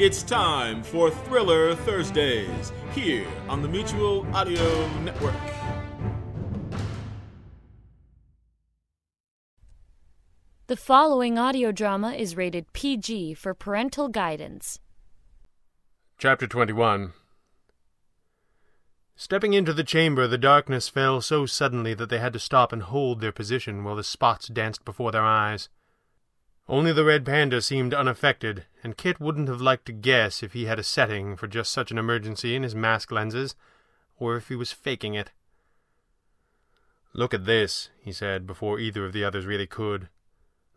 It's time for Thriller Thursdays here on the Mutual Audio Network. The following audio drama is rated PG for parental guidance. Chapter 21 Stepping into the chamber, the darkness fell so suddenly that they had to stop and hold their position while the spots danced before their eyes. Only the red panda seemed unaffected, and Kit wouldn't have liked to guess if he had a setting for just such an emergency in his mask lenses, or if he was faking it. Look at this, he said, before either of the others really could.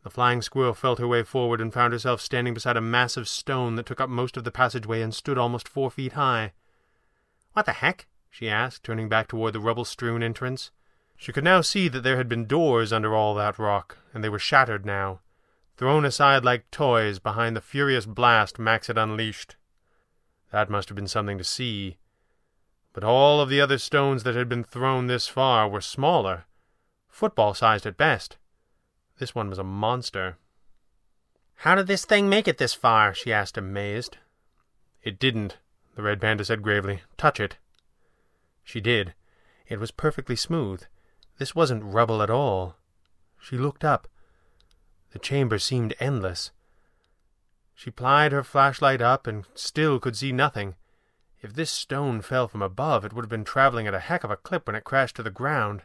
The flying squirrel felt her way forward and found herself standing beside a massive stone that took up most of the passageway and stood almost four feet high. What the heck? she asked, turning back toward the rubble strewn entrance. She could now see that there had been doors under all that rock, and they were shattered now, thrown aside like toys behind the furious blast Max had unleashed. That must have been something to see. But all of the other stones that had been thrown this far were smaller, football sized at best. This one was a monster. How did this thing make it this far? she asked, amazed. It didn't, the red panda said gravely. Touch it. She did. It was perfectly smooth. This wasn't rubble at all. She looked up. The chamber seemed endless. She plied her flashlight up and still could see nothing. If this stone fell from above, it would have been traveling at a heck of a clip when it crashed to the ground.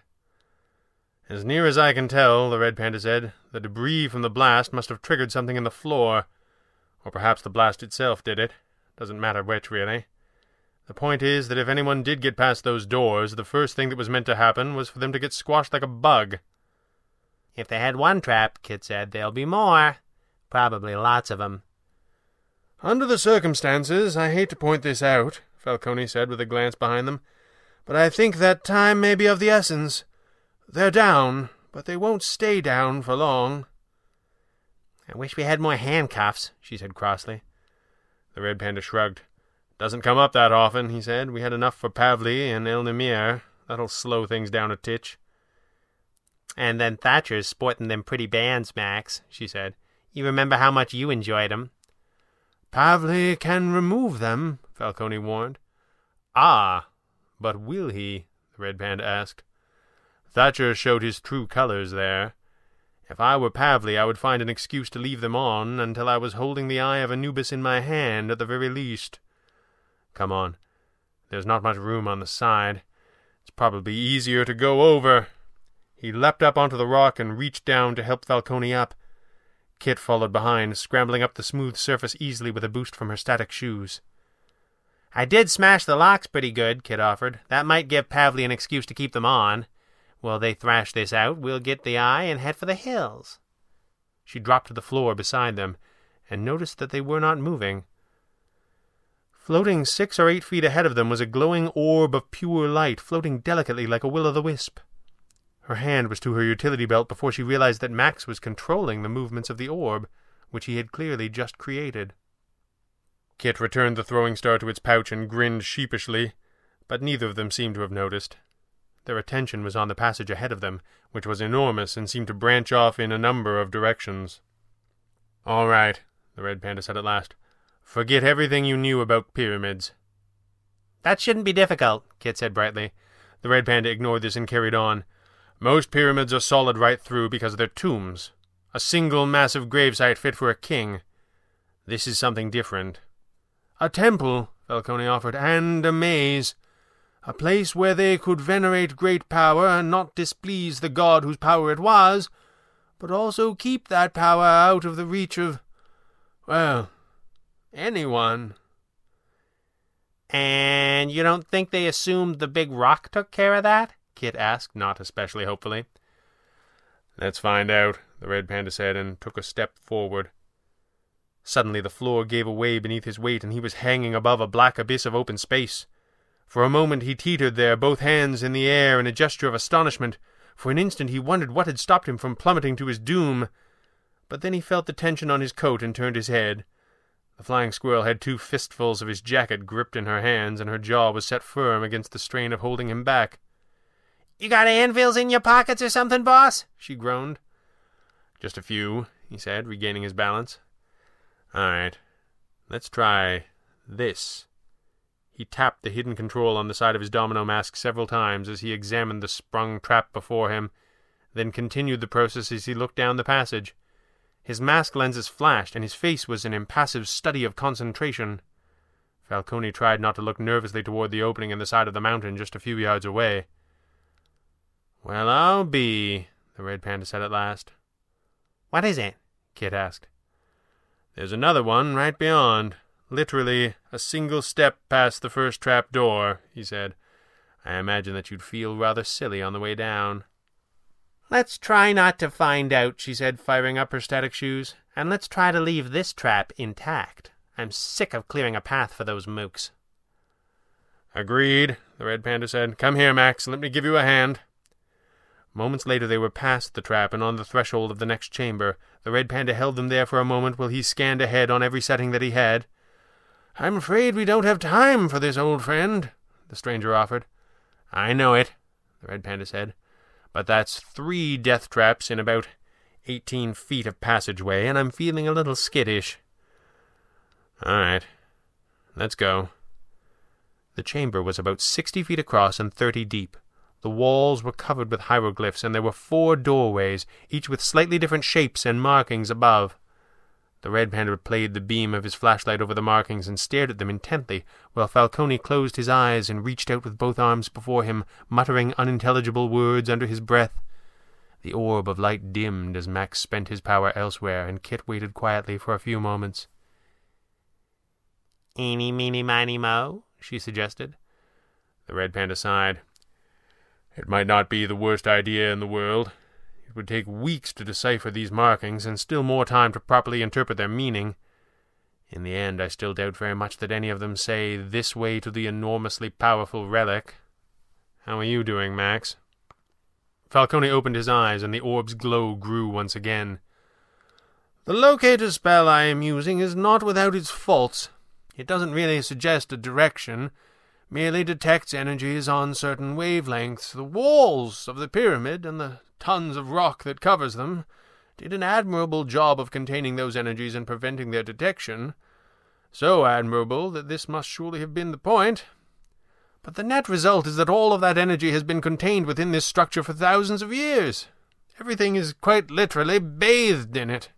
As near as I can tell, the red panda said, the debris from the blast must have triggered something in the floor. Or perhaps the blast itself did it. Doesn't matter which, really. The point is that if anyone did get past those doors, the first thing that was meant to happen was for them to get squashed like a bug. If they had one trap, Kit said, there'll be more. Probably lots of 'em. Under the circumstances, I hate to point this out, Falcone said with a glance behind them, but I think that time may be of the essence. They're down, but they won't stay down for long. I wish we had more handcuffs, she said crossly. The red panda shrugged. Doesn't come up that often, he said. We had enough for Pavli and El. That'll slow things down a titch. And then Thatcher's sporting them pretty bands, Max, she said. You remember how much you enjoyed 'em. Pavli can remove them, Falcone warned. Ah, but will he? the red panda asked. Thatcher showed his true colors there. If I were Pavli, I would find an excuse to leave them on until I was holding the eye of Anubis in my hand at the very least. Come on. There's not much room on the side. It's probably easier to go over. He leapt up onto the rock and reached down to help Falcone up. Kit followed behind, scrambling up the smooth surface easily with a boost from her static shoes. I did smash the locks pretty good, Kit offered. That might give Pavli an excuse to keep them on. While they thrash this out, we'll get the eye and head for the hills. She dropped to the floor beside them, and noticed that they were not moving. Floating six or eight feet ahead of them was a glowing orb of pure light, floating delicately like a will-o'-the-wisp. Her hand was to her utility belt before she realized that Max was controlling the movements of the orb, which he had clearly just created. Kit returned the throwing star to its pouch and grinned sheepishly, but neither of them seemed to have noticed. Their attention was on the passage ahead of them, which was enormous and seemed to branch off in a number of directions. All right, the red panda said at last. Forget everything you knew about pyramids. That shouldn't be difficult, Kit said brightly. The red panda ignored this and carried on. Most pyramids are solid right through because they're tombs. A single massive gravesite fit for a king. This is something different. A temple, Falcone offered, and a maze a place where they could venerate great power and not displease the god whose power it was, but also keep that power out of the reach of, well, anyone. And you don't think they assumed the big rock took care of that? Kit asked, not especially hopefully. Let's find out, the red panda said, and took a step forward. Suddenly the floor gave away beneath his weight, and he was hanging above a black abyss of open space. For a moment he teetered there, both hands in the air in a gesture of astonishment. For an instant he wondered what had stopped him from plummeting to his doom. But then he felt the tension on his coat and turned his head. The flying squirrel had two fistfuls of his jacket gripped in her hands, and her jaw was set firm against the strain of holding him back. You got anvils in your pockets or something, boss? she groaned. Just a few, he said, regaining his balance. All right, let's try this. He tapped the hidden control on the side of his domino mask several times as he examined the sprung trap before him, then continued the process as he looked down the passage. His mask lenses flashed, and his face was an impassive study of concentration. Falcone tried not to look nervously toward the opening in the side of the mountain just a few yards away. Well, I'll be, the red panda said at last. What is it? Kit asked. There's another one right beyond. Literally a single step past the first trap door, he said. I imagine that you'd feel rather silly on the way down. Let's try not to find out, she said, firing up her static shoes. And let's try to leave this trap intact. I'm sick of clearing a path for those mooks. Agreed, the red panda said. Come here, Max, let me give you a hand. Moments later they were past the trap and on the threshold of the next chamber. The red panda held them there for a moment while he scanned ahead on every setting that he had. I'm afraid we don't have time for this, old friend, the stranger offered. I know it, the red panda said. But that's three death traps in about eighteen feet of passageway, and I'm feeling a little skittish. All right, let's go. The chamber was about sixty feet across and thirty deep. The walls were covered with hieroglyphs, and there were four doorways, each with slightly different shapes and markings above. The red panda played the beam of his flashlight over the markings and stared at them intently, while Falcone closed his eyes and reached out with both arms before him, muttering unintelligible words under his breath. The orb of light dimmed as Max spent his power elsewhere, and Kit waited quietly for a few moments. Eeny, meeny, miny, mo, she suggested. The red panda sighed. It might not be the worst idea in the world. It would take weeks to decipher these markings, and still more time to properly interpret their meaning. In the end, I still doubt very much that any of them say this way to the enormously powerful relic. How are you doing, Max? Falcone opened his eyes, and the orb's glow grew once again. The locator spell I am using is not without its faults. It doesn't really suggest a direction merely detects energies on certain wavelengths. The walls of the pyramid and the tons of rock that covers them did an admirable job of containing those energies and preventing their detection. So admirable that this must surely have been the point. But the net result is that all of that energy has been contained within this structure for thousands of years. Everything is quite literally bathed in it.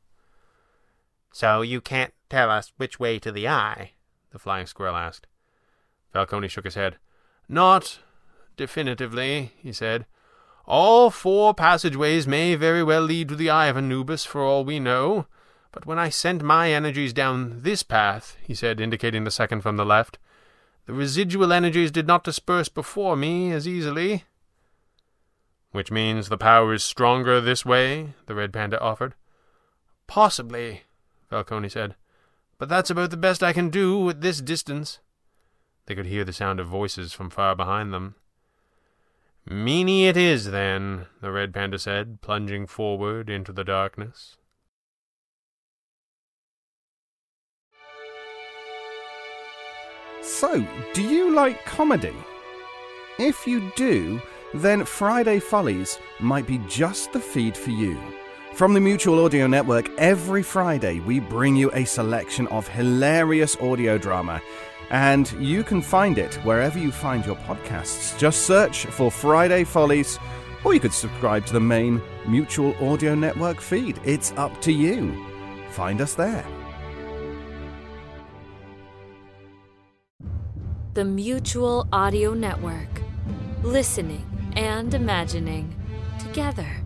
So you can't tell us which way to the eye? the flying squirrel asked. Falcone shook his head. Not definitively, he said. All four passageways may very well lead to the Eye of Anubis, for all we know. But when I sent my energies down this path, he said, indicating the second from the left, the residual energies did not disperse before me as easily. Which means the power is stronger this way? the red panda offered. Possibly, Falcone said. But that's about the best I can do at this distance. They could hear the sound of voices from far behind them. Meany it is, then, the red panda said, plunging forward into the darkness. So, do you like comedy? If you do, then Friday Follies might be just the feed for you. From the Mutual Audio Network, every Friday we bring you a selection of hilarious audio drama and you can find it wherever you find your podcasts. Just search for Friday Follies, or you could subscribe to the main Mutual Audio Network feed. It's up to you. Find us there. The Mutual Audio Network. Listening and imagining together.